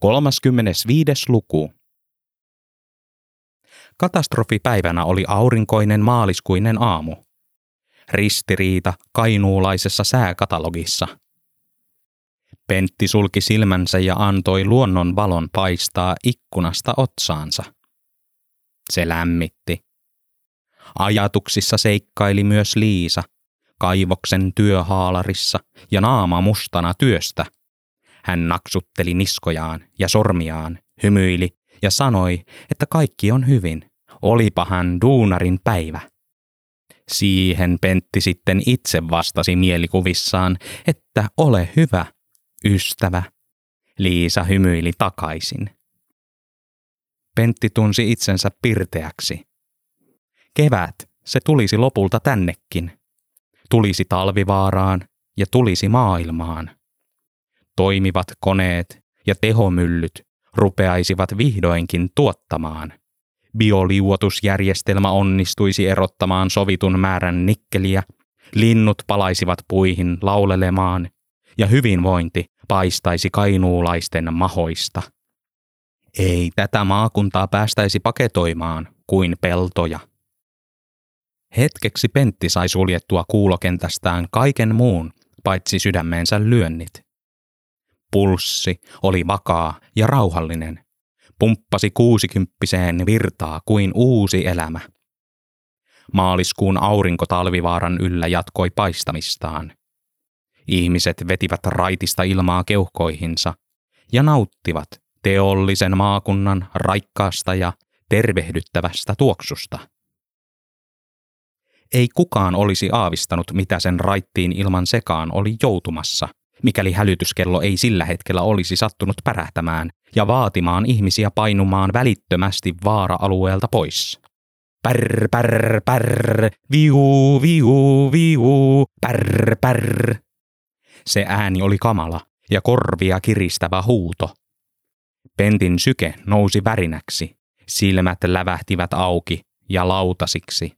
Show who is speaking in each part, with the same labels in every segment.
Speaker 1: 35. luku. Katastrofipäivänä oli aurinkoinen maaliskuinen aamu. Ristiriita kainuulaisessa sääkatalogissa. Pentti sulki silmänsä ja antoi luonnon valon paistaa ikkunasta otsaansa. Se lämmitti. Ajatuksissa seikkaili myös Liisa, kaivoksen työhaalarissa ja naama mustana työstä. Hän naksutteli niskojaan ja sormiaan, hymyili ja sanoi, että kaikki on hyvin. Olipa hän duunarin päivä. Siihen Pentti sitten itse vastasi mielikuvissaan, että ole hyvä, ystävä. Liisa hymyili takaisin. Pentti tunsi itsensä pirteäksi. Kevät, se tulisi lopulta tännekin. Tulisi talvivaaraan ja tulisi maailmaan. Toimivat koneet ja tehomyllyt rupeaisivat vihdoinkin tuottamaan. Bioliuotusjärjestelmä onnistuisi erottamaan sovitun määrän nikkeliä, linnut palaisivat puihin laulelemaan ja hyvinvointi paistaisi kainuulaisten mahoista. Ei tätä maakuntaa päästäisi paketoimaan kuin peltoja. Hetkeksi Pentti sai suljettua kuulokentästään kaiken muun, paitsi sydämeensä lyönnit. Pulssi oli vakaa ja rauhallinen. Pumppasi kuusikymppiseen virtaa kuin uusi elämä. Maaliskuun aurinko talvivaaran yllä jatkoi paistamistaan. Ihmiset vetivät raitista ilmaa keuhkoihinsa ja nauttivat teollisen maakunnan raikkaasta ja tervehdyttävästä tuoksusta. Ei kukaan olisi aavistanut, mitä sen raittiin ilman sekaan oli joutumassa, mikäli hälytyskello ei sillä hetkellä olisi sattunut pärähtämään ja vaatimaan ihmisiä painumaan välittömästi vaara-alueelta pois. Pärr, pärr, pärr, viu, viu, viu, pärr, pärr. Se ääni oli kamala ja korvia kiristävä huuto. Pentin syke nousi värinäksi, silmät lävähtivät auki ja lautasiksi.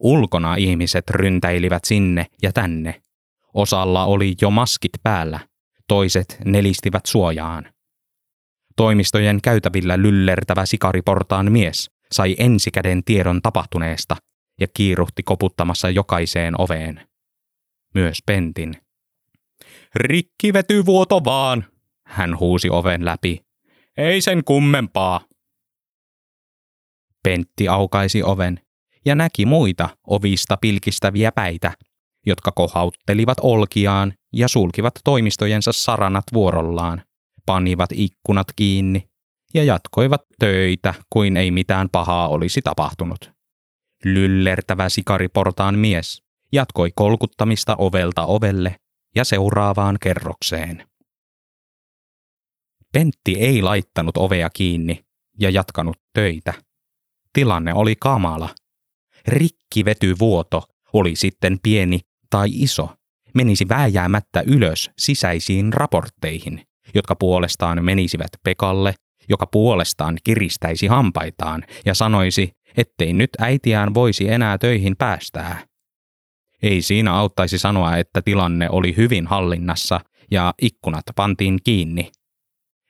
Speaker 1: Ulkona ihmiset ryntäilivät sinne ja tänne. Osalla oli jo maskit päällä, toiset nelistivät suojaan. Toimistojen käytävillä lyllertävä sikariportaan mies sai ensikäden tiedon tapahtuneesta ja kiiruhti koputtamassa jokaiseen oveen. Myös Pentin. Rikkivetyvuoto vaan, hän huusi oven läpi. Ei sen kummempaa. Pentti aukaisi oven ja näki muita ovista pilkistäviä päitä, jotka kohauttelivat olkiaan ja sulkivat toimistojensa saranat vuorollaan, panivat ikkunat kiinni ja jatkoivat töitä kuin ei mitään pahaa olisi tapahtunut. Lyllertävä sikariportaan mies jatkoi kolkuttamista ovelta ovelle ja seuraavaan kerrokseen. Pentti ei laittanut ovea kiinni ja jatkanut töitä. Tilanne oli kamala rikkivetyvuoto, oli sitten pieni tai iso, menisi vääjäämättä ylös sisäisiin raportteihin, jotka puolestaan menisivät Pekalle, joka puolestaan kiristäisi hampaitaan ja sanoisi, ettei nyt äitiään voisi enää töihin päästää. Ei siinä auttaisi sanoa, että tilanne oli hyvin hallinnassa ja ikkunat pantiin kiinni.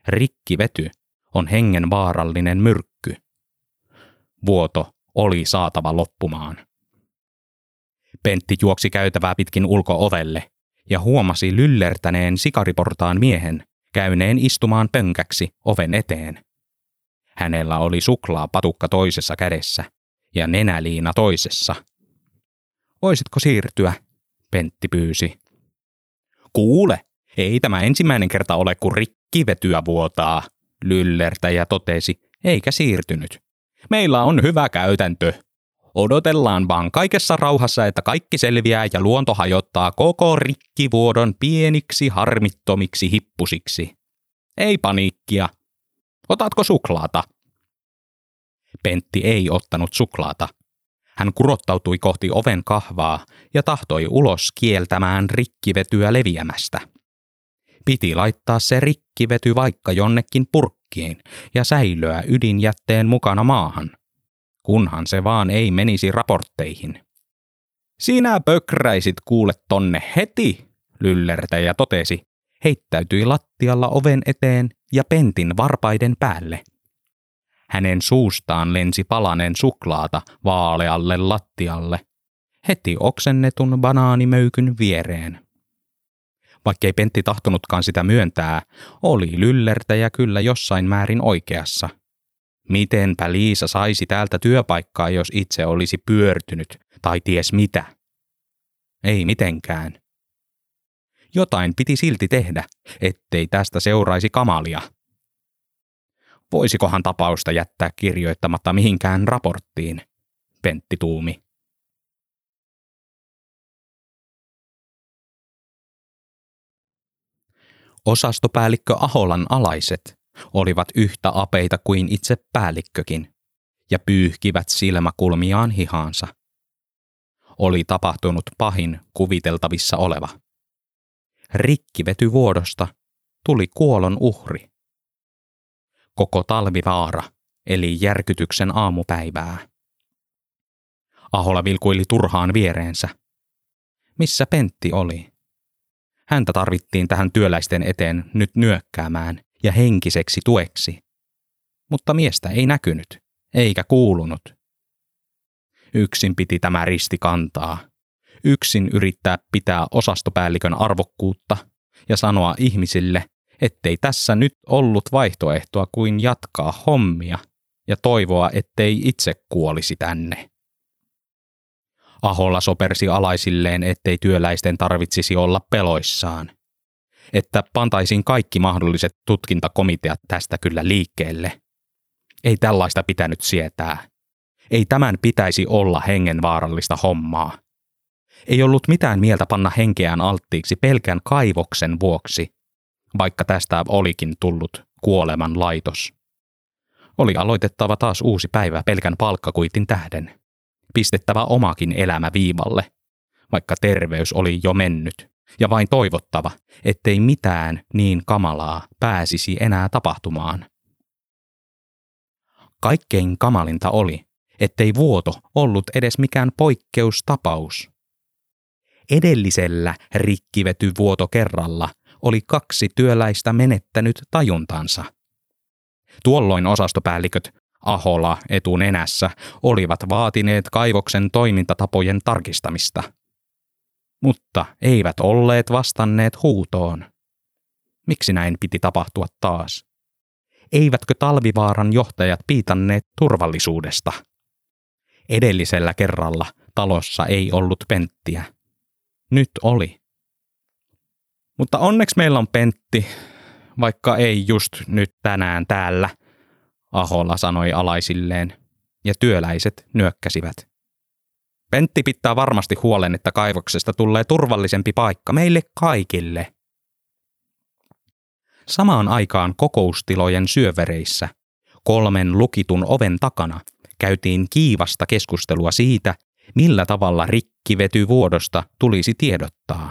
Speaker 1: Rikkivety on hengen vaarallinen myrkky. Vuoto oli saatava loppumaan. Pentti juoksi käytävää pitkin ulko-ovelle ja huomasi lyllertäneen sikariportaan miehen käyneen istumaan pönkäksi oven eteen. Hänellä oli suklaa patukka toisessa kädessä ja nenäliina toisessa. Voisitko siirtyä? Pentti pyysi. Kuule, ei tämä ensimmäinen kerta ole, kun rikkivetyä vuotaa, lyllertäjä totesi, eikä siirtynyt. Meillä on hyvä käytäntö. Odotellaan vaan kaikessa rauhassa, että kaikki selviää ja luonto hajottaa koko rikkivuodon pieniksi harmittomiksi hippusiksi. Ei paniikkia. Otatko suklaata? Pentti ei ottanut suklaata. Hän kurottautui kohti oven kahvaa ja tahtoi ulos kieltämään rikkivetyä leviämästä. Piti laittaa se rikkivety vaikka jonnekin purkkiin ja säilöä ydinjätteen mukana maahan, kunhan se vaan ei menisi raportteihin. Sinä pökräisit kuule tonne heti, lyllertäjä totesi, heittäytyi lattialla oven eteen ja pentin varpaiden päälle. Hänen suustaan lensi palanen suklaata vaalealle lattialle, heti oksennetun banaanimöykyn viereen. Vaikkei Pentti tahtonutkaan sitä myöntää, oli lyllertäjä kyllä jossain määrin oikeassa. Mitenpä Liisa saisi täältä työpaikkaa, jos itse olisi pyörtynyt, tai ties mitä? Ei mitenkään. Jotain piti silti tehdä, ettei tästä seuraisi kamalia. Voisikohan tapausta jättää kirjoittamatta mihinkään raporttiin, Pentti tuumi. Osastopäällikkö Aholan alaiset olivat yhtä apeita kuin itse päällikkökin ja pyyhkivät silmäkulmiaan hihaansa. Oli tapahtunut pahin kuviteltavissa oleva. Rikkivety vuodosta tuli kuolon uhri. Koko talvivaara eli järkytyksen aamupäivää. Ahola vilkuili turhaan viereensä. Missä Pentti oli? Häntä tarvittiin tähän työläisten eteen nyt nyökkäämään ja henkiseksi tueksi. Mutta miestä ei näkynyt, eikä kuulunut. Yksin piti tämä risti kantaa. Yksin yrittää pitää osastopäällikön arvokkuutta ja sanoa ihmisille, ettei tässä nyt ollut vaihtoehtoa kuin jatkaa hommia ja toivoa, ettei itse kuolisi tänne. Aholla sopersi alaisilleen, ettei työläisten tarvitsisi olla peloissaan. Että pantaisiin kaikki mahdolliset tutkintakomiteat tästä kyllä liikkeelle. Ei tällaista pitänyt sietää. Ei tämän pitäisi olla hengenvaarallista hommaa. Ei ollut mitään mieltä panna henkeään alttiiksi pelkän kaivoksen vuoksi, vaikka tästä olikin tullut kuoleman laitos. Oli aloitettava taas uusi päivä pelkän palkkakuitin tähden pistettävä omakin elämä viivalle, vaikka terveys oli jo mennyt, ja vain toivottava, ettei mitään niin kamalaa pääsisi enää tapahtumaan. Kaikkein kamalinta oli, ettei vuoto ollut edes mikään poikkeustapaus. Edellisellä rikkivety vuoto kerralla oli kaksi työläistä menettänyt tajuntansa. Tuolloin osastopäälliköt Ahola etunenässä olivat vaatineet kaivoksen toimintatapojen tarkistamista. Mutta eivät olleet vastanneet huutoon. Miksi näin piti tapahtua taas? Eivätkö talvivaaran johtajat piitanneet turvallisuudesta? Edellisellä kerralla talossa ei ollut penttiä. Nyt oli. Mutta onneksi meillä on pentti, vaikka ei just nyt tänään täällä – Ahola sanoi alaisilleen, ja työläiset nyökkäsivät. Pentti pitää varmasti huolen, että kaivoksesta tulee turvallisempi paikka meille kaikille. Samaan aikaan kokoustilojen syövereissä, kolmen lukitun oven takana, käytiin kiivasta keskustelua siitä, millä tavalla rikkivetyvuodosta tulisi tiedottaa.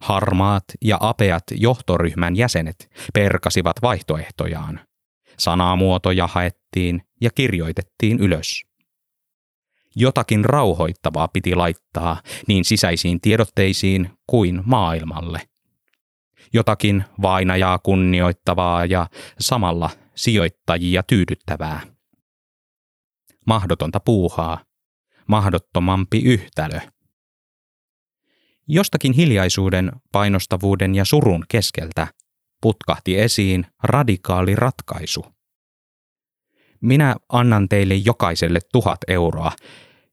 Speaker 1: Harmaat ja apeat johtoryhmän jäsenet perkasivat vaihtoehtojaan. Sanamuotoja haettiin ja kirjoitettiin ylös. Jotakin rauhoittavaa piti laittaa niin sisäisiin tiedotteisiin kuin maailmalle. Jotakin vainajaa kunnioittavaa ja samalla sijoittajia tyydyttävää. Mahdotonta puuhaa, mahdottomampi yhtälö. Jostakin hiljaisuuden, painostavuuden ja surun keskeltä putkahti esiin radikaali ratkaisu. Minä annan teille jokaiselle tuhat euroa,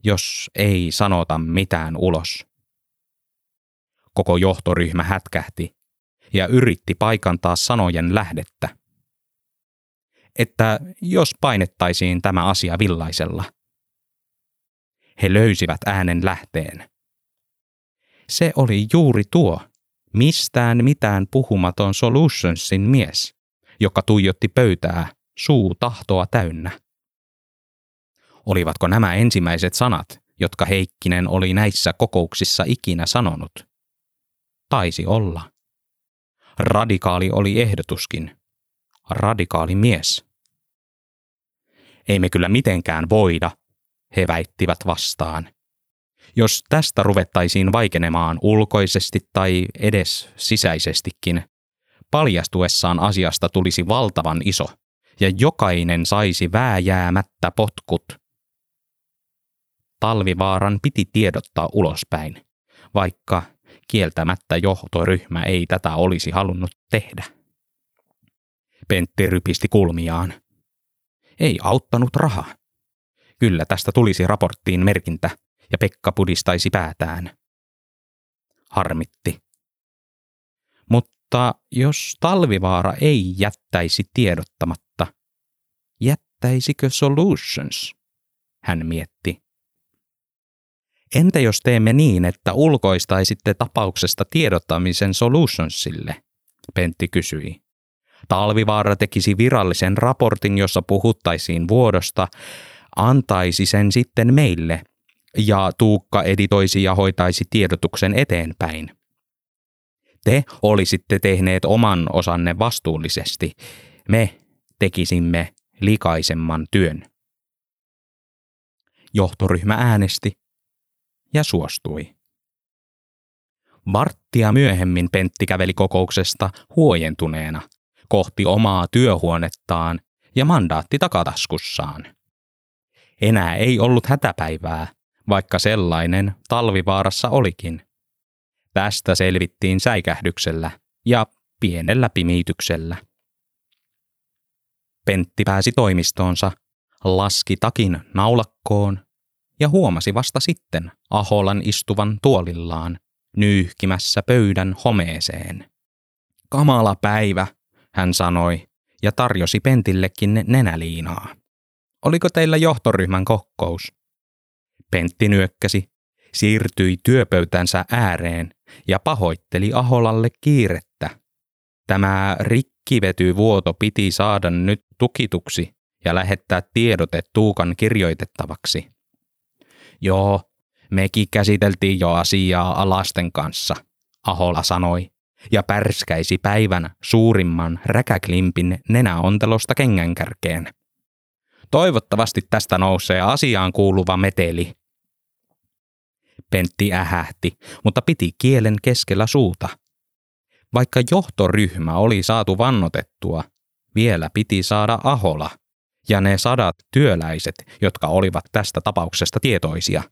Speaker 1: jos ei sanota mitään ulos. Koko johtoryhmä hätkähti ja yritti paikantaa sanojen lähdettä. Että jos painettaisiin tämä asia villaisella. He löysivät äänen lähteen. Se oli juuri tuo, mistään mitään puhumaton Solutionsin mies, joka tuijotti pöytää suu tahtoa täynnä. Olivatko nämä ensimmäiset sanat, jotka Heikkinen oli näissä kokouksissa ikinä sanonut? Taisi olla. Radikaali oli ehdotuskin. Radikaali mies. Ei me kyllä mitenkään voida, he väittivät vastaan. Jos tästä ruvettaisiin vaikenemaan ulkoisesti tai edes sisäisestikin, paljastuessaan asiasta tulisi valtavan iso, ja jokainen saisi vääjäämättä potkut. Talvivaaran piti tiedottaa ulospäin, vaikka kieltämättä johtoryhmä ei tätä olisi halunnut tehdä. Pentti rypisti kulmiaan. Ei auttanut raha. Kyllä tästä tulisi raporttiin merkintä, ja Pekka pudistaisi päätään. Harmitti. Mutta jos Talvivaara ei jättäisi tiedottamatta, jättäisikö Solutions? Hän mietti. Entä jos teemme niin, että ulkoistaisitte tapauksesta tiedottamisen Solutionsille? Pentti kysyi. Talvivaara tekisi virallisen raportin, jossa puhuttaisiin vuodosta, antaisi sen sitten meille ja Tuukka editoisi ja hoitaisi tiedotuksen eteenpäin. Te olisitte tehneet oman osanne vastuullisesti. Me tekisimme likaisemman työn. Johtoryhmä äänesti ja suostui. Varttia myöhemmin Pentti käveli kokouksesta huojentuneena kohti omaa työhuonettaan ja mandaatti takataskussaan. Enää ei ollut hätäpäivää, vaikka sellainen talvivaarassa olikin. Tästä selvittiin säikähdyksellä ja pienellä pimityksellä. Pentti pääsi toimistoonsa, laski takin naulakkoon ja huomasi vasta sitten Aholan istuvan tuolillaan, nyyhkimässä pöydän homeeseen. Kamala päivä, hän sanoi ja tarjosi Pentillekin nenäliinaa. Oliko teillä johtoryhmän kokous? Pentti nyökkäsi, siirtyi työpöytänsä ääreen ja pahoitteli Aholalle kiirettä. Tämä rikkivetyvuoto piti saada nyt tukituksi ja lähettää tiedote Tuukan kirjoitettavaksi. Joo, mekin käsiteltiin jo asiaa alasten kanssa, Ahola sanoi, ja pärskäisi päivän suurimman räkäklimpin nenäontelosta kengänkärkeen. Toivottavasti tästä nousee asiaan kuuluva meteli. Pentti ähähti, mutta piti kielen keskellä suuta. Vaikka johtoryhmä oli saatu vannotettua, vielä piti saada Ahola ja ne sadat työläiset, jotka olivat tästä tapauksesta tietoisia.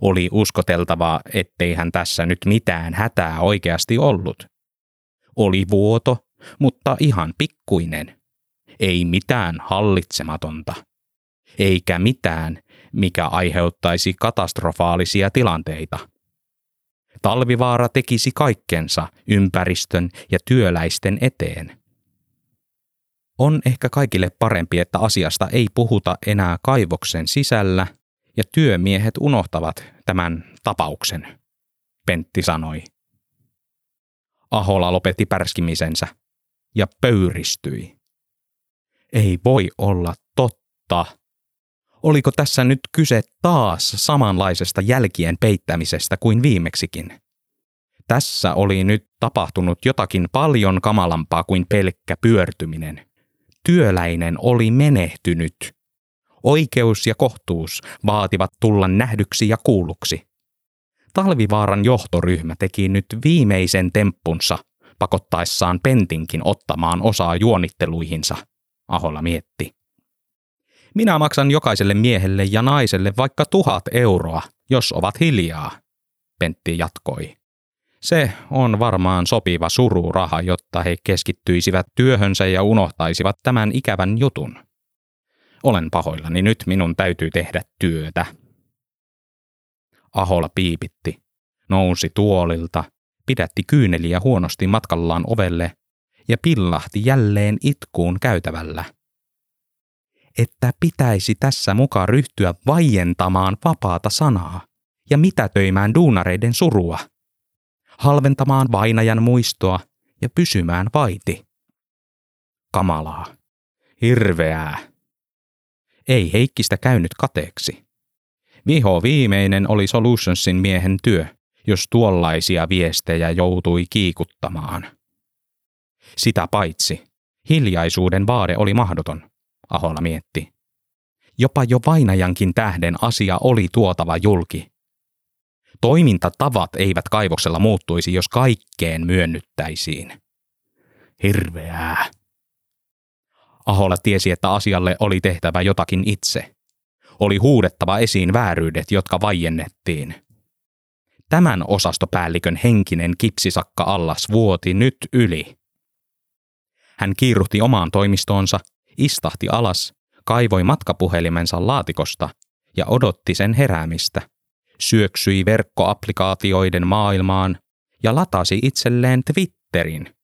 Speaker 1: Oli uskoteltavaa, ettei hän tässä nyt mitään hätää oikeasti ollut. Oli vuoto, mutta ihan pikkuinen – ei mitään hallitsematonta. Eikä mitään, mikä aiheuttaisi katastrofaalisia tilanteita. Talvivaara tekisi kaikkensa ympäristön ja työläisten eteen. On ehkä kaikille parempi, että asiasta ei puhuta enää kaivoksen sisällä ja työmiehet unohtavat tämän tapauksen, Pentti sanoi. Ahola lopetti pärskimisensä ja pöyristyi. Ei voi olla totta. Oliko tässä nyt kyse taas samanlaisesta jälkien peittämisestä kuin viimeksikin? Tässä oli nyt tapahtunut jotakin paljon kamalampaa kuin pelkkä pyörtyminen. Työläinen oli menehtynyt. Oikeus ja kohtuus vaativat tulla nähdyksi ja kuulluksi. Talvivaaran johtoryhmä teki nyt viimeisen temppunsa pakottaessaan Pentinkin ottamaan osaa juonitteluihinsa – Aholla mietti. Minä maksan jokaiselle miehelle ja naiselle vaikka tuhat euroa, jos ovat hiljaa, Pentti jatkoi. Se on varmaan sopiva sururaha, jotta he keskittyisivät työhönsä ja unohtaisivat tämän ikävän jutun. Olen pahoillani, nyt minun täytyy tehdä työtä. Ahola piipitti, nousi tuolilta, pidätti kyyneliä huonosti matkallaan ovelle ja pillahti jälleen itkuun käytävällä. Että pitäisi tässä mukaan ryhtyä vaientamaan vapaata sanaa ja mitätöimään duunareiden surua, halventamaan vainajan muistoa ja pysymään vaiti. Kamalaa. Hirveää. Ei Heikkistä käynyt kateeksi. Viho viimeinen oli Solutionsin miehen työ, jos tuollaisia viestejä joutui kiikuttamaan. Sitä paitsi, hiljaisuuden vaade oli mahdoton, Ahola mietti. Jopa jo vainajankin tähden asia oli tuotava julki. Toimintatavat eivät kaivoksella muuttuisi, jos kaikkeen myönnyttäisiin. Hirveää. Aholla tiesi, että asialle oli tehtävä jotakin itse. Oli huudettava esiin vääryydet, jotka vaiennettiin. Tämän osastopäällikön henkinen kipsisakka allas vuoti nyt yli. Hän kiiruhti omaan toimistoonsa, istahti alas, kaivoi matkapuhelimensa laatikosta ja odotti sen heräämistä. Syöksyi verkkoapplikaatioiden maailmaan ja latasi itselleen Twitterin.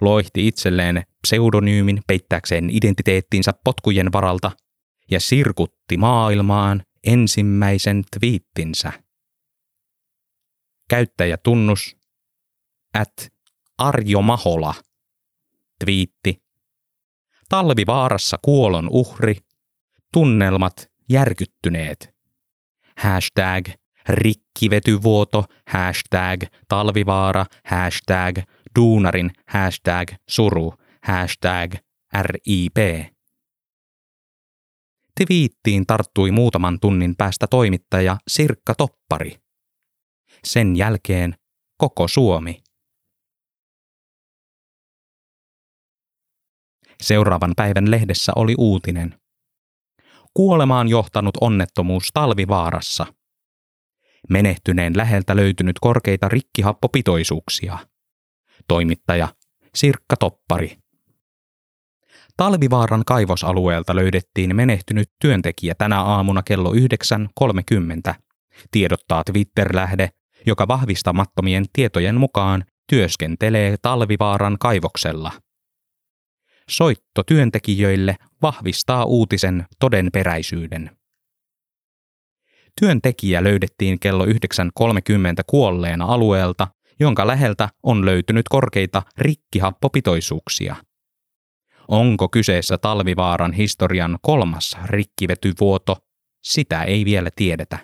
Speaker 1: Loihti itselleen pseudonyymin peittääkseen identiteettinsä potkujen varalta ja sirkutti maailmaan ensimmäisen twiittinsä. Käyttäjätunnus at Arjo Mahola. Twiitti. Talvivaarassa kuolon uhri. Tunnelmat järkyttyneet. Hashtag rikkivetyvuoto, hashtag talvivaara, hashtag duunarin, hashtag suru, hashtag RIP. Twiittiin tarttui muutaman tunnin päästä toimittaja Sirkka Toppari. Sen jälkeen koko Suomi. Seuraavan päivän lehdessä oli uutinen. Kuolemaan johtanut onnettomuus talvivaarassa. Menehtyneen läheltä löytynyt korkeita rikkihappopitoisuuksia. Toimittaja Sirkka Toppari. Talvivaaran kaivosalueelta löydettiin menehtynyt työntekijä tänä aamuna kello 9.30, tiedottaa Twitter-lähde, joka vahvistamattomien tietojen mukaan työskentelee Talvivaaran kaivoksella. Soitto työntekijöille vahvistaa uutisen todenperäisyyden. Työntekijä löydettiin kello 9.30 kuolleena alueelta, jonka läheltä on löytynyt korkeita rikkihappopitoisuuksia. Onko kyseessä talvivaaran historian kolmas rikkivetyvuoto, sitä ei vielä tiedetä.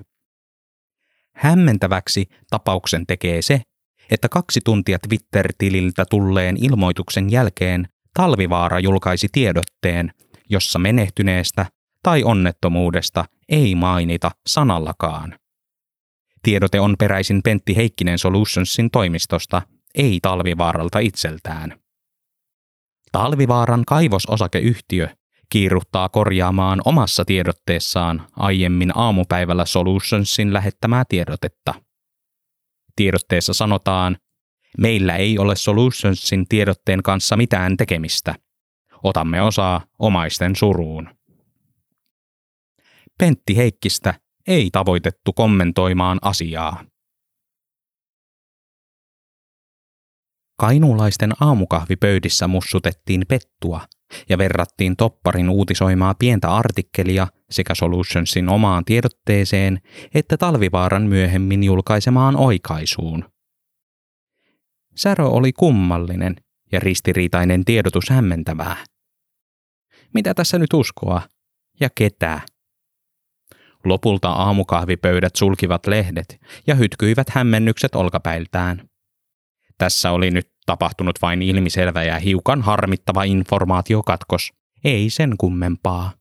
Speaker 1: Hämmentäväksi tapauksen tekee se, että kaksi tuntia Twitter-tililtä tulleen ilmoituksen jälkeen Talvivaara julkaisi tiedotteen, jossa menehtyneestä tai onnettomuudesta ei mainita sanallakaan. Tiedote on peräisin Pentti Heikkinen Solutionsin toimistosta, ei Talvivaaralta itseltään. Talvivaaran kaivososakeyhtiö kiiruttaa korjaamaan omassa tiedotteessaan aiemmin aamupäivällä Solutionsin lähettämää tiedotetta. Tiedotteessa sanotaan, meillä ei ole Solutionsin tiedotteen kanssa mitään tekemistä. Otamme osaa omaisten suruun. Pentti Heikkistä ei tavoitettu kommentoimaan asiaa. Kainuulaisten aamukahvipöydissä mussutettiin pettua ja verrattiin Topparin uutisoimaa pientä artikkelia sekä Solutionsin omaan tiedotteeseen että Talvivaaran myöhemmin julkaisemaan oikaisuun. Särö oli kummallinen ja ristiriitainen tiedotus hämmentävää. Mitä tässä nyt uskoa? Ja ketää? Lopulta aamukahvipöydät sulkivat lehdet ja hytkyivät hämmennykset olkapäiltään. Tässä oli nyt tapahtunut vain ilmiselvä ja hiukan harmittava informaatiokatkos, ei sen kummempaa.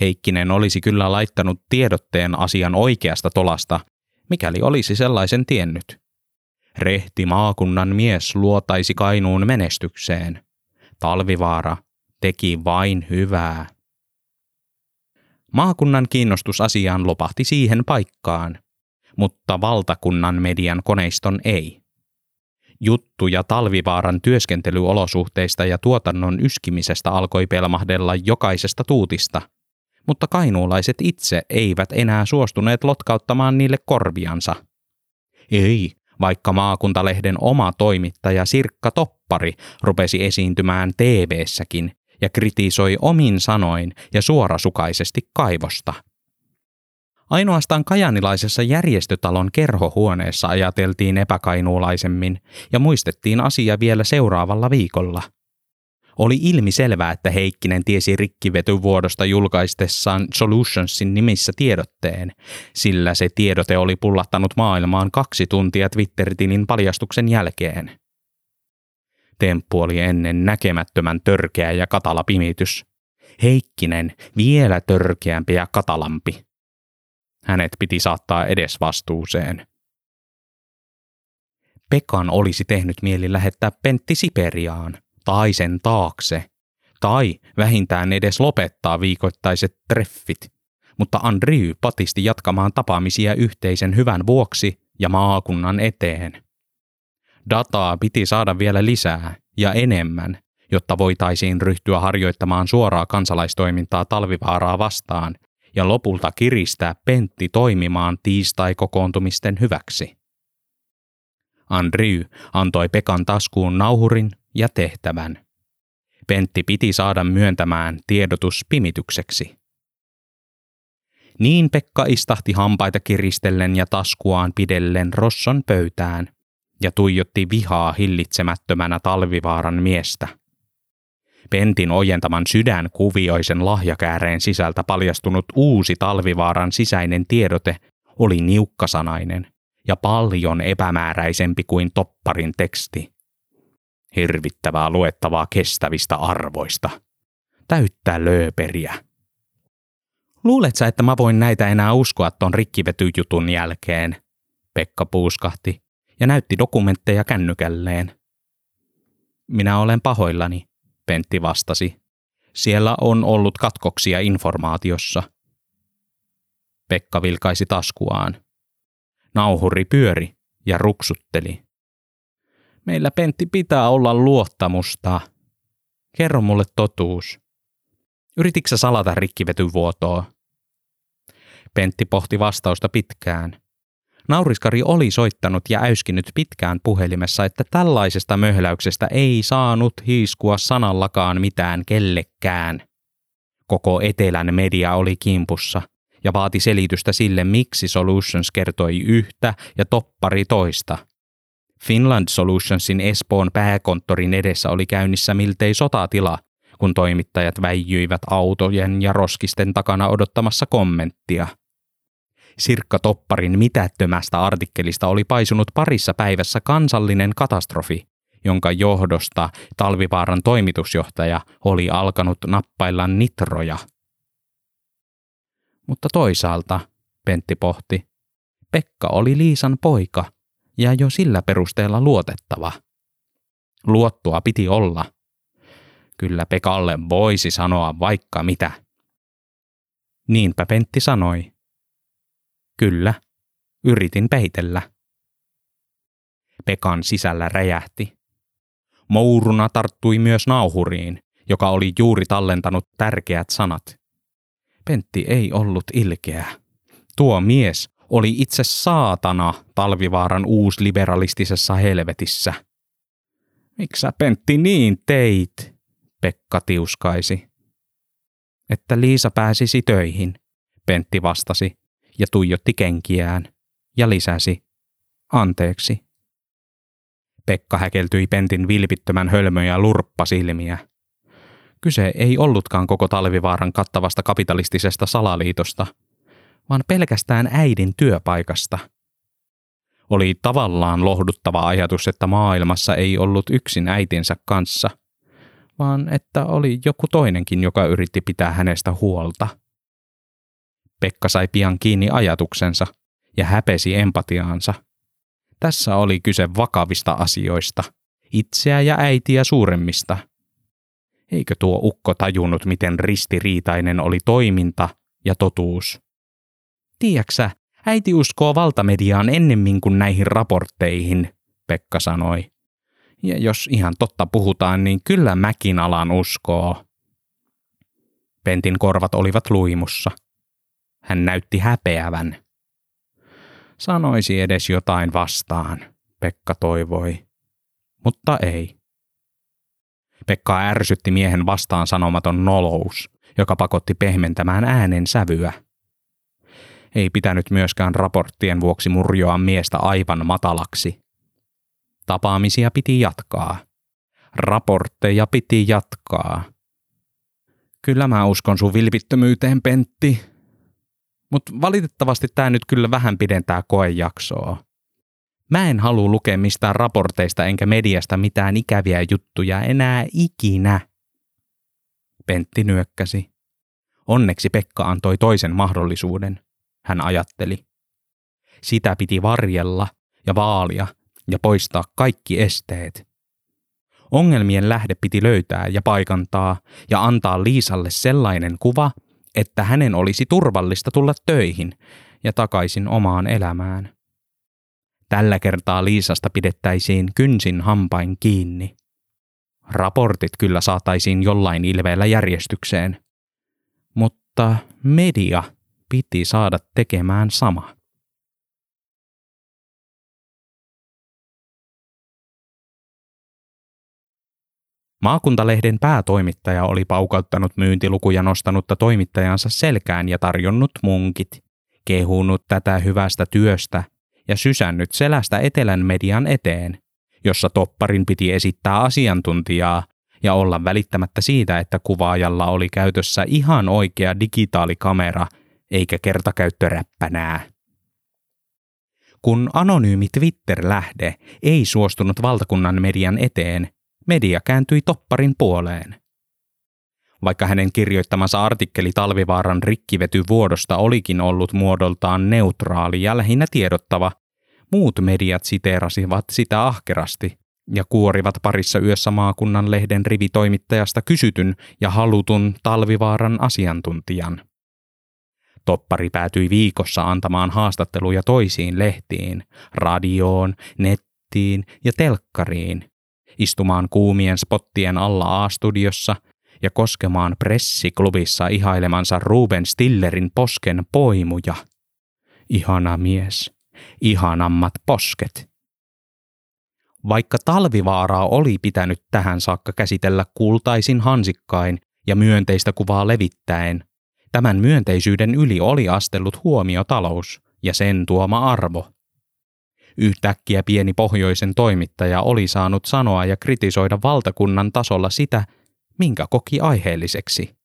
Speaker 1: Heikkinen olisi kyllä laittanut tiedotteen asian oikeasta tolasta, mikäli olisi sellaisen tiennyt. Rehti maakunnan mies luotaisi Kainuun menestykseen. Talvivaara teki vain hyvää. Maakunnan kiinnostus asiaan lopahti siihen paikkaan, mutta valtakunnan median koneiston ei. Juttuja talvivaaran työskentelyolosuhteista ja tuotannon yskimisestä alkoi pelmahdella jokaisesta tuutista, mutta kainuulaiset itse eivät enää suostuneet lotkauttamaan niille korviansa. Ei, vaikka maakuntalehden oma toimittaja Sirkka Toppari rupesi esiintymään TV-säkin ja kritisoi omin sanoin ja suorasukaisesti kaivosta. Ainoastaan kajanilaisessa järjestötalon kerhohuoneessa ajateltiin epäkainuulaisemmin ja muistettiin asia vielä seuraavalla viikolla. Oli ilmi selvää, että Heikkinen tiesi rikkivetyvuodosta julkaistessaan Solutionsin nimissä tiedotteen, sillä se tiedote oli pullattanut maailmaan kaksi tuntia Twitter-tilin paljastuksen jälkeen. Temppu oli ennen näkemättömän törkeä ja katala pimitys. Heikkinen vielä törkeämpi ja katalampi. Hänet piti saattaa edes vastuuseen. Pekan olisi tehnyt mieli lähettää Pentti Siperiaan tai sen taakse, tai vähintään edes lopettaa viikoittaiset treffit, mutta Andrew patisti jatkamaan tapaamisia yhteisen hyvän vuoksi ja maakunnan eteen. Dataa piti saada vielä lisää ja enemmän, jotta voitaisiin ryhtyä harjoittamaan suoraa kansalaistoimintaa talvivaaraa vastaan ja lopulta kiristää Pentti toimimaan tiistai-kokoontumisten hyväksi. Andrew antoi Pekan taskuun nauhurin ja tehtävän. Pentti piti saada myöntämään tiedotus pimitykseksi. Niin Pekka istahti hampaita kiristellen ja taskuaan pidellen Rosson pöytään ja tuijotti vihaa hillitsemättömänä talvivaaran miestä. Pentin ojentaman sydänkuvioisen lahjakääreen sisältä paljastunut uusi talvivaaran sisäinen tiedote oli niukkasanainen ja paljon epämääräisempi kuin topparin teksti. Hirvittävää luettavaa kestävistä arvoista. Täyttää lööperiä. Luulet sä, että mä voin näitä enää uskoa ton rikkivetyjutun jälkeen? Pekka puuskahti ja näytti dokumentteja kännykälleen. Minä olen pahoillani, Pentti vastasi. Siellä on ollut katkoksia informaatiossa. Pekka vilkaisi taskuaan. Nauhuri pyöri ja ruksutteli. Meillä Pentti pitää olla luottamusta. Kerro mulle totuus. Yrititkö salata rikkivetyvuotoa? Pentti pohti vastausta pitkään. Nauriskari oli soittanut ja äyskinyt pitkään puhelimessa, että tällaisesta möhläyksestä ei saanut hiiskua sanallakaan mitään kellekään. Koko etelän media oli kimpussa ja vaati selitystä sille, miksi Solutions kertoi yhtä ja toppari toista. Finland Solutionsin Espoon pääkonttorin edessä oli käynnissä miltei sotatila, kun toimittajat väijyivät autojen ja roskisten takana odottamassa kommenttia – Sirkka Topparin mitättömästä artikkelista oli paisunut parissa päivässä kansallinen katastrofi, jonka johdosta Talvivaaran toimitusjohtaja oli alkanut nappailla nitroja. Mutta toisaalta, Pentti pohti, Pekka oli Liisan poika ja jo sillä perusteella luotettava. Luottua piti olla. Kyllä Pekalle voisi sanoa vaikka mitä. Niinpä Pentti sanoi. Kyllä, yritin peitellä. Pekan sisällä räjähti. Mouruna tarttui myös nauhuriin, joka oli juuri tallentanut tärkeät sanat. Pentti ei ollut ilkeä. Tuo mies oli itse saatana talvivaaran uusliberalistisessa helvetissä. Miksä Pentti niin teit? Pekka tiuskaisi. Että Liisa pääsisi töihin, Pentti vastasi ja tuijotti kenkiään ja lisäsi, anteeksi. Pekka häkeltyi Pentin vilpittömän hölmöjä lurppasilmiä. Kyse ei ollutkaan koko talvivaaran kattavasta kapitalistisesta salaliitosta, vaan pelkästään äidin työpaikasta. Oli tavallaan lohduttava ajatus, että maailmassa ei ollut yksin äitinsä kanssa, vaan että oli joku toinenkin, joka yritti pitää hänestä huolta – Pekka sai pian kiinni ajatuksensa ja häpesi empatiaansa. Tässä oli kyse vakavista asioista, itseä ja äitiä suuremmista. Eikö tuo ukko tajunnut, miten ristiriitainen oli toiminta ja totuus? Tiedäksä, äiti uskoo valtamediaan ennemmin kuin näihin raportteihin, Pekka sanoi. Ja jos ihan totta puhutaan, niin kyllä mäkin alan uskoo. Pentin korvat olivat luimussa – hän näytti häpeävän. Sanoisi edes jotain vastaan, Pekka toivoi. Mutta ei. Pekka ärsytti miehen vastaan sanomaton nolous, joka pakotti pehmentämään äänen sävyä. Ei pitänyt myöskään raporttien vuoksi murjoa miestä aivan matalaksi. Tapaamisia piti jatkaa. Raportteja piti jatkaa. Kyllä mä uskon sun vilpittömyyteen, Pentti, mutta valitettavasti tämä nyt kyllä vähän pidentää koejaksoa. Mä en halua lukea mistään raporteista enkä mediasta mitään ikäviä juttuja enää ikinä. Pentti nyökkäsi. Onneksi Pekka antoi toisen mahdollisuuden, hän ajatteli. Sitä piti varjella ja vaalia ja poistaa kaikki esteet. Ongelmien lähde piti löytää ja paikantaa ja antaa Liisalle sellainen kuva, että hänen olisi turvallista tulla töihin ja takaisin omaan elämään. Tällä kertaa Liisasta pidettäisiin kynsin hampain kiinni. Raportit kyllä saataisiin jollain ilveellä järjestykseen, mutta media piti saada tekemään sama. Maakuntalehden päätoimittaja oli paukauttanut myyntilukuja nostanutta toimittajansa selkään ja tarjonnut munkit, kehunut tätä hyvästä työstä ja sysännyt selästä etelän median eteen, jossa topparin piti esittää asiantuntijaa ja olla välittämättä siitä, että kuvaajalla oli käytössä ihan oikea digitaalikamera eikä kertakäyttöräppänää. Kun anonyymi Twitter-lähde ei suostunut valtakunnan median eteen, media kääntyi topparin puoleen. Vaikka hänen kirjoittamansa artikkeli Talvivaaran rikkivetyvuodosta olikin ollut muodoltaan neutraali ja lähinnä tiedottava, muut mediat siteerasivat sitä ahkerasti ja kuorivat parissa yössä maakunnan lehden rivitoimittajasta kysytyn ja halutun Talvivaaran asiantuntijan. Toppari päätyi viikossa antamaan haastatteluja toisiin lehtiin, radioon, nettiin ja telkkariin, istumaan kuumien spottien alla A-studiossa ja koskemaan pressiklubissa ihailemansa Ruben Stillerin posken poimuja. Ihana mies, ihanammat posket. Vaikka talvivaaraa oli pitänyt tähän saakka käsitellä kultaisin hansikkain ja myönteistä kuvaa levittäen, tämän myönteisyyden yli oli astellut huomiotalous ja sen tuoma arvo – Yhtäkkiä pieni pohjoisen toimittaja oli saanut sanoa ja kritisoida valtakunnan tasolla sitä, minkä koki aiheelliseksi.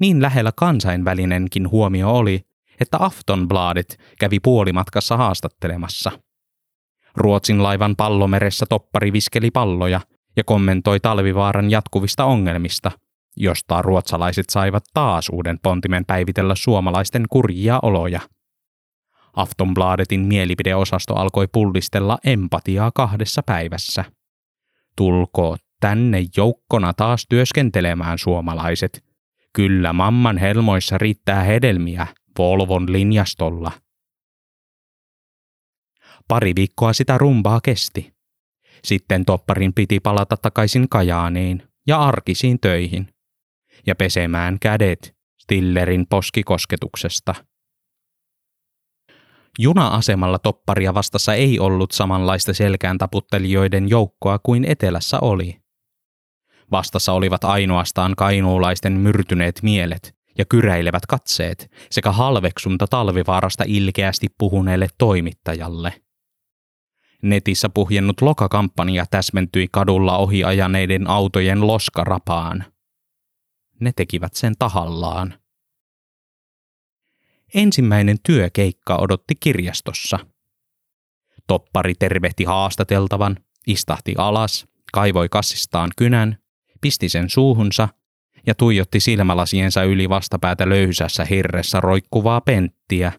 Speaker 1: Niin lähellä kansainvälinenkin huomio oli, että Aftonbladet kävi puolimatkassa haastattelemassa. Ruotsin laivan pallomeressä toppari viskeli palloja ja kommentoi talvivaaran jatkuvista ongelmista, josta ruotsalaiset saivat taas uuden pontimen päivitellä suomalaisten kurjia oloja – Aftonbladetin mielipideosasto alkoi pullistella empatiaa kahdessa päivässä. Tulkoo tänne joukkona taas työskentelemään suomalaiset. Kyllä mamman helmoissa riittää hedelmiä Volvon linjastolla. Pari viikkoa sitä rumbaa kesti. Sitten topparin piti palata takaisin Kajaaniin ja arkisiin töihin ja pesemään kädet Stillerin poskikosketuksesta. Juna-asemalla topparia vastassa ei ollut samanlaista selkään taputtelijoiden joukkoa kuin etelässä oli. Vastassa olivat ainoastaan kainuulaisten myrtyneet mielet ja kyräilevät katseet sekä halveksunta talvivaarasta ilkeästi puhuneelle toimittajalle. Netissä puhjennut lokakampanja täsmentyi kadulla ohi ajaneiden autojen loskarapaan. Ne tekivät sen tahallaan. Ensimmäinen työkeikka odotti kirjastossa. Toppari tervehti haastateltavan, istahti alas, kaivoi kassistaan kynän, pisti sen suuhunsa ja tuijotti silmälasiensa yli vastapäätä löysässä hirressä roikkuvaa penttiä,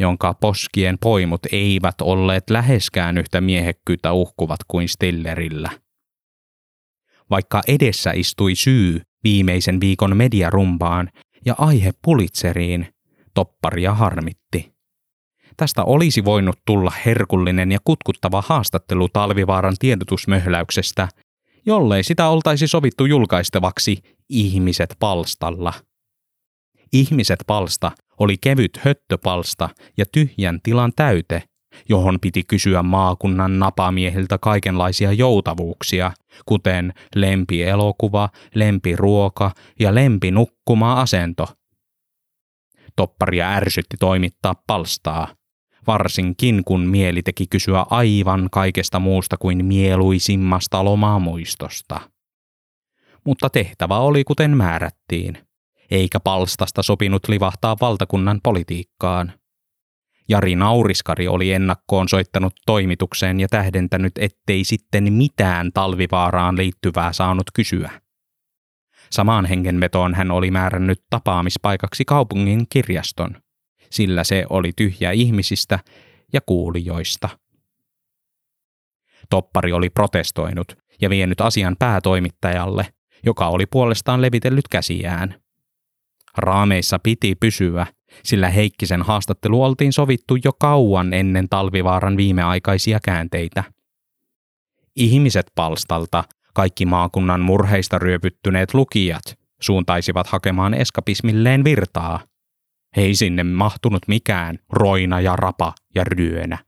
Speaker 1: jonka poskien poimut eivät olleet läheskään yhtä miehekkyyttä uhkuvat kuin Stillerillä. Vaikka edessä istui syy viimeisen viikon mediarumpaan ja aihe Pulitzeriin, topparia harmitti. Tästä olisi voinut tulla herkullinen ja kutkuttava haastattelu Talvivaaran tiedotusmöhläyksestä, jollei sitä oltaisi sovittu julkaistavaksi Ihmiset palstalla. Ihmiset palsta oli kevyt höttöpalsta ja tyhjän tilan täyte, johon piti kysyä maakunnan napamiehiltä kaikenlaisia joutavuuksia, kuten lempielokuva, lempiruoka ja lempinukkuma asento – Topparia ärsytti toimittaa palstaa, varsinkin kun mieli teki kysyä aivan kaikesta muusta kuin mieluisimmasta lomaamuistosta. Mutta tehtävä oli kuten määrättiin, eikä palstasta sopinut livahtaa valtakunnan politiikkaan. Jari Nauriskari oli ennakkoon soittanut toimitukseen ja tähdentänyt, ettei sitten mitään talvivaaraan liittyvää saanut kysyä. Samaan hengenvetoon hän oli määrännyt tapaamispaikaksi kaupungin kirjaston, sillä se oli tyhjä ihmisistä ja kuulijoista. Toppari oli protestoinut ja vienyt asian päätoimittajalle, joka oli puolestaan levitellyt käsiään. Raameissa piti pysyä, sillä Heikkisen haastattelu oltiin sovittu jo kauan ennen talvivaaran viimeaikaisia käänteitä. Ihmiset palstalta, kaikki maakunnan murheista ryöpyttyneet lukijat, suuntaisivat hakemaan eskapismilleen virtaa. Ei sinne mahtunut mikään roina ja rapa ja ryönä.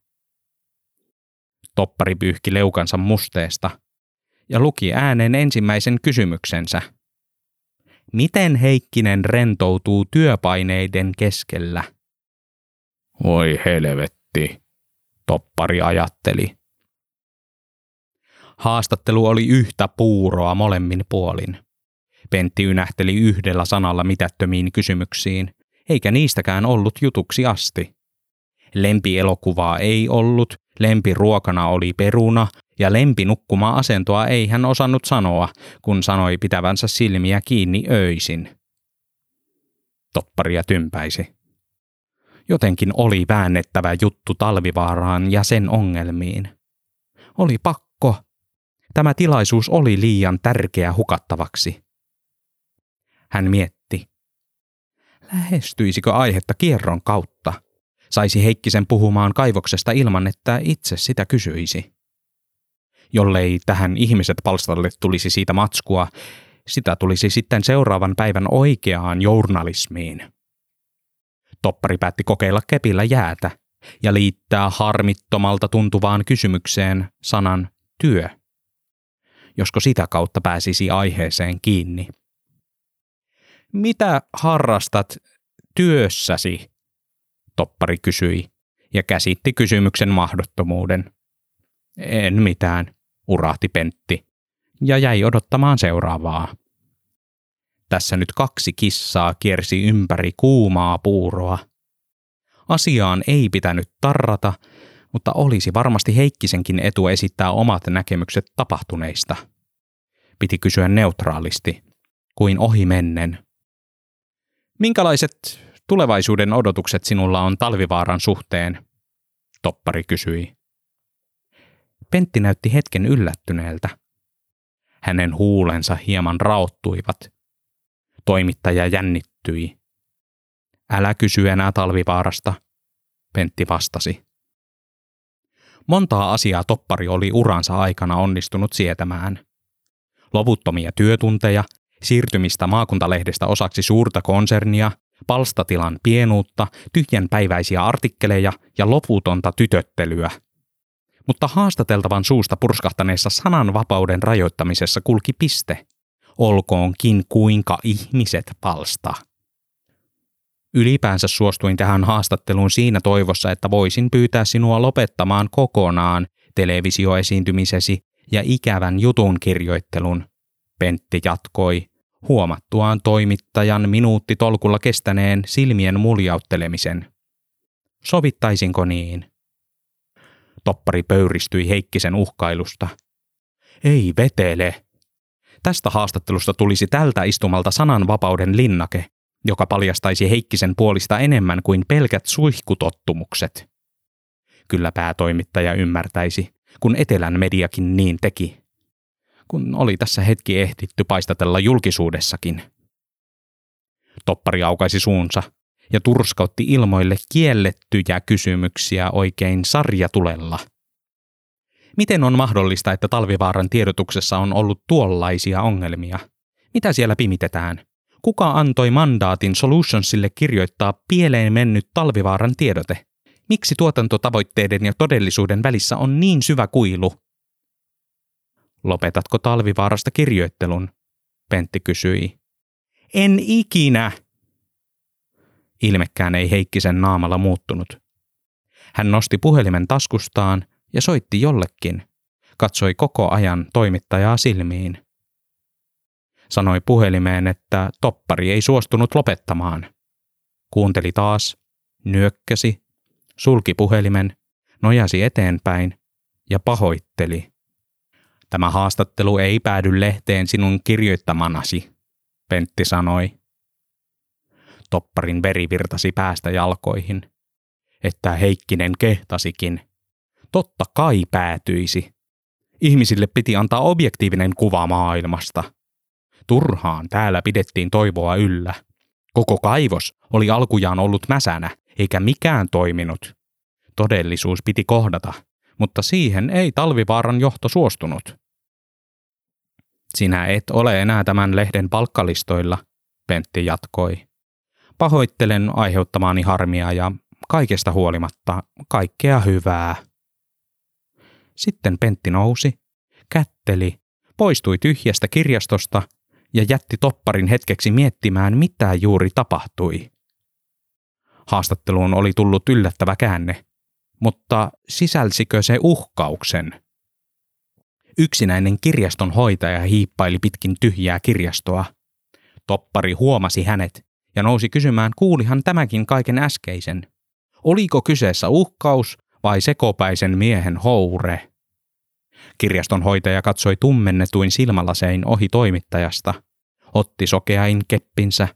Speaker 1: Toppari pyyhki leukansa musteesta ja luki ääneen ensimmäisen kysymyksensä. Miten Heikkinen rentoutuu työpaineiden keskellä? Voi helvetti, Toppari ajatteli. Haastattelu oli yhtä puuroa molemmin puolin. Pentti ynähteli yhdellä sanalla mitättömiin kysymyksiin, eikä niistäkään ollut jutuksi asti. Lempielokuvaa ei ollut, lempiruokana oli peruna ja lempinukkumaa asentoa ei hän osannut sanoa, kun sanoi pitävänsä silmiä kiinni öisin. Topparia tympäisi. Jotenkin oli väännettävä juttu talvivaaraan ja sen ongelmiin. Oli pakko. Tämä tilaisuus oli liian tärkeä hukattavaksi. Hän mietti. Lähestyisikö aihetta kierron kautta? Saisi Heikkisen puhumaan kaivoksesta ilman, että itse sitä kysyisi. Jollei tähän ihmiset palstalle tulisi siitä matskua, sitä tulisi sitten seuraavan päivän oikeaan journalismiin. Toppari päätti kokeilla kepillä jäätä ja liittää harmittomalta tuntuvaan kysymykseen sanan työ. Josko sitä kautta pääsisi aiheeseen kiinni. Mitä harrastat työssäsi? Toppari kysyi ja käsitti kysymyksen mahdottomuuden. En mitään, urahti Pentti ja jäi odottamaan seuraavaa. Tässä nyt kaksi kissaa kiersi ympäri kuumaa puuroa. Asiaan ei pitänyt tarrata, mutta olisi varmasti Heikkisenkin etu esittää omat näkemykset tapahtuneista. Piti kysyä neutraalisti, kuin ohi mennen. Minkälaiset tulevaisuuden odotukset sinulla on talvivaaran suhteen? Toppari kysyi. Pentti näytti hetken yllättyneeltä. Hänen huulensa hieman raottuivat. Toimittaja jännittyi. Älä kysy enää talvivaarasta, Pentti vastasi. Montaa asiaa toppari oli uransa aikana onnistunut sietämään. Loputtomia työtunteja, siirtymistä maakuntalehdestä osaksi suurta konsernia, palstatilan pienuutta, tyhjänpäiväisiä artikkeleja ja loputonta tytöttelyä – mutta haastateltavan suusta purskahtaneessa sananvapauden rajoittamisessa kulki piste. Olkoonkin kuinka ihmiset palsta. Ylipäänsä suostuin tähän haastatteluun siinä toivossa, että voisin pyytää sinua lopettamaan kokonaan televisioesiintymisesi ja ikävän jutun kirjoittelun, Pentti jatkoi, huomattuaan toimittajan minuutti tolkulla kestäneen silmien muljauttelemisen. Sovittaisinko niin? Toppari pöyristyi Heikkisen uhkailusta. Ei vetele. Tästä haastattelusta tulisi tältä istumalta sananvapauden linnake, joka paljastaisi Heikkisen puolista enemmän kuin pelkät suihkutottumukset. Kyllä päätoimittaja ymmärtäisi, kun etelän mediakin niin teki. Kun oli tässä hetki ehtitty paistatella julkisuudessakin. Toppari aukaisi suunsa ja turskautti ilmoille kiellettyjä kysymyksiä oikein sarjatulella. Miten on mahdollista, että Talvivaaran tiedotuksessa on ollut tuollaisia ongelmia? Mitä siellä pimitetään? Kuka antoi mandaatin Solutionsille kirjoittaa pieleen mennyt Talvivaaran tiedote? Miksi tuotantotavoitteiden ja todellisuuden välissä on niin syvä kuilu? Lopetatko Talvivaarasta kirjoittelun? Pentti kysyi. En ikinä, Ilmekään ei Heikkisen naamalla muuttunut. Hän nosti puhelimen taskustaan ja soitti jollekin. Katsoi koko ajan toimittajaa silmiin. Sanoi puhelimeen, että toppari ei suostunut lopettamaan. Kuunteli taas, nyökkäsi, sulki puhelimen, nojasi eteenpäin ja pahoitteli. Tämä haastattelu ei päädy lehteen sinun kirjoittamanasi, Pentti sanoi. Topparin veri virtasi päästä jalkoihin. Että Heikkinen kehtasikin. Totta kai päätyisi. Ihmisille piti antaa objektiivinen kuva maailmasta. Turhaan täällä pidettiin toivoa yllä. Koko kaivos oli alkujaan ollut mäsänä, eikä mikään toiminut. Todellisuus piti kohdata, mutta siihen ei Talvivaaran johto suostunut. Sinä et ole enää tämän lehden palkkalistoilla, Pentti jatkoi. Pahoittelen aiheuttamaani harmia ja kaikesta huolimatta kaikkea hyvää. Sitten Pentti nousi, kätteli, poistui tyhjästä kirjastosta ja jätti topparin hetkeksi miettimään, mitä juuri tapahtui. Haastatteluun oli tullut yllättävä käänne, mutta sisälsikö se uhkauksen? Yksinäinen kirjaston hoitaja hiippaili pitkin tyhjää kirjastoa. Toppari huomasi hänet ja nousi kysymään, kuulihan tämäkin kaiken äskeisen. Oliko kyseessä uhkaus vai sekopäisen miehen houre? Kirjaston hoitaja katsoi tummennetuin silmälasein ohi toimittajasta, otti sokeain keppinsä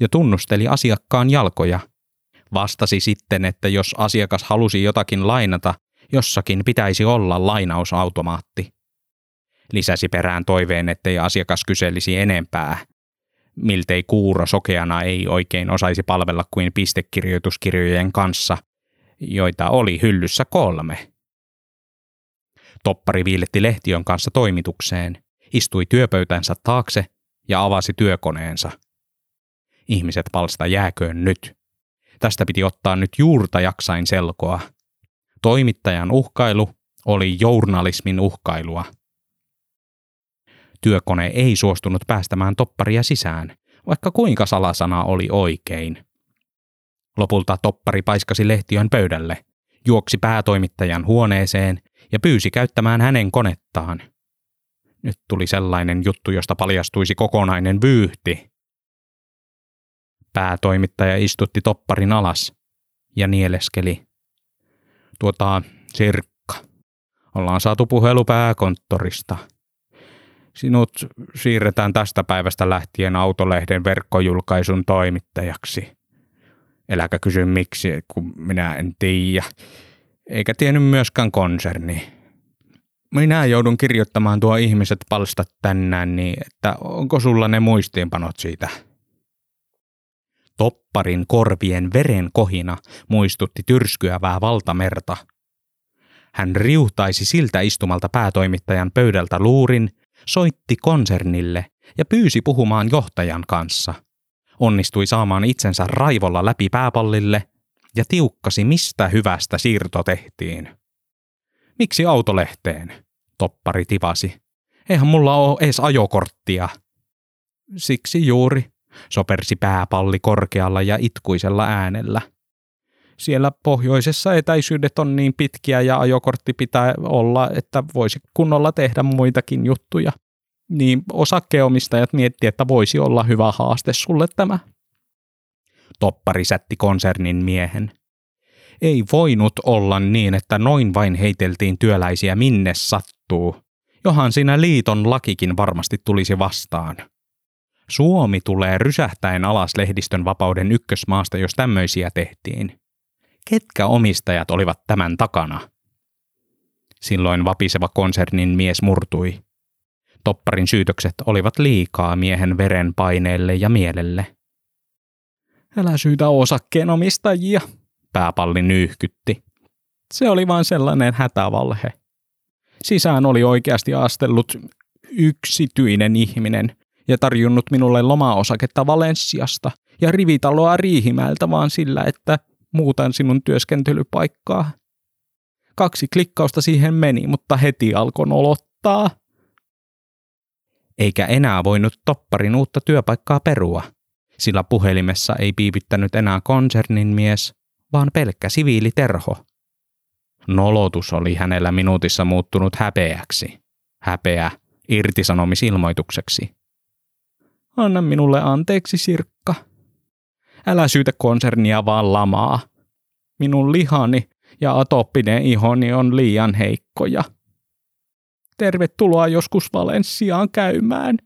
Speaker 1: ja tunnusteli asiakkaan jalkoja. Vastasi sitten, että jos asiakas halusi jotakin lainata, jossakin pitäisi olla lainausautomaatti. Lisäsi perään toiveen, ettei asiakas kyselisi enempää. Miltei kuuro sokeana ei oikein osaisi palvella kuin pistekirjoituskirjojen kanssa, joita oli hyllyssä kolme. Toppari viiletti lehtiön kanssa toimitukseen, istui työpöytänsä taakse ja avasi työkoneensa. Ihmiset palsta jääköön nyt. Tästä piti ottaa nyt juurta jaksain selkoa. Toimittajan uhkailu oli journalismin uhkailua. Työkone ei suostunut päästämään topparia sisään, vaikka kuinka salasana oli oikein. Lopulta toppari paiskasi lehtiön pöydälle, juoksi päätoimittajan huoneeseen ja pyysi käyttämään hänen konettaan. Nyt tuli sellainen juttu, josta paljastuisi kokonainen vyyhti. Päätoimittaja istutti topparin alas ja nieleskeli. Tuota, Sirkka. Ollaan saatu puhelu pääkonttorista. Sinut siirretään tästä päivästä lähtien autolehden verkkojulkaisun toimittajaksi. Eläkä kysy miksi, kun minä en tiedä. Eikä tiennyt myöskään konserni. Minä joudun kirjoittamaan tuo ihmiset palstat tänään, niin että onko sulla ne muistiinpanot siitä? Topparin korvien veren kohina muistutti tyrskyävää valtamerta. Hän riuhtaisi siltä istumalta päätoimittajan pöydältä luurin, soitti konsernille ja pyysi puhumaan johtajan kanssa – onnistui saamaan itsensä raivolla läpi pääpallille ja tiukkasi mistä hyvästä siirto tehtiin. Miksi autolehteen? Toppari tivasi. Eihän mulla ole edes ajokorttia. Siksi juuri, sopersi pääpalli korkealla ja itkuisella äänellä. Siellä pohjoisessa etäisyydet on niin pitkiä ja ajokortti pitää olla, että voisi kunnolla tehdä muitakin juttuja niin osakkeenomistajat miettii, että voisi olla hyvä haaste sulle tämä. Toppari sätti konsernin miehen. Ei voinut olla niin, että noin vain heiteltiin työläisiä minne sattuu. Johan siinä liiton lakikin varmasti tulisi vastaan. Suomi tulee rysähtäen alas lehdistön vapauden ykkösmaasta, jos tämmöisiä tehtiin. Ketkä omistajat olivat tämän takana? Silloin vapiseva konsernin mies murtui. Topparin syytökset olivat liikaa miehen veren paineelle ja mielelle. Älä syytä osakkeenomistajia, pääpalli nyyhkytti. Se oli vain sellainen hätävalhe. Sisään oli oikeasti astellut yksityinen ihminen ja tarjonnut minulle lomaosaketta Valenssiasta ja rivitaloa Riihimäeltä vaan sillä, että muutan sinun työskentelypaikkaa. Kaksi klikkausta siihen meni, mutta heti alkoi nolottaa eikä enää voinut topparin uutta työpaikkaa perua, sillä puhelimessa ei piipittänyt enää konsernin mies, vaan pelkkä siviiliterho. Nolotus oli hänellä minuutissa muuttunut häpeäksi. Häpeä irtisanomisilmoitukseksi. Anna minulle anteeksi, Sirkka. Älä syytä konsernia vaan lamaa. Minun lihani ja atoppinen ihoni on liian heikkoja. Tervetuloa joskus Valenssiaan käymään.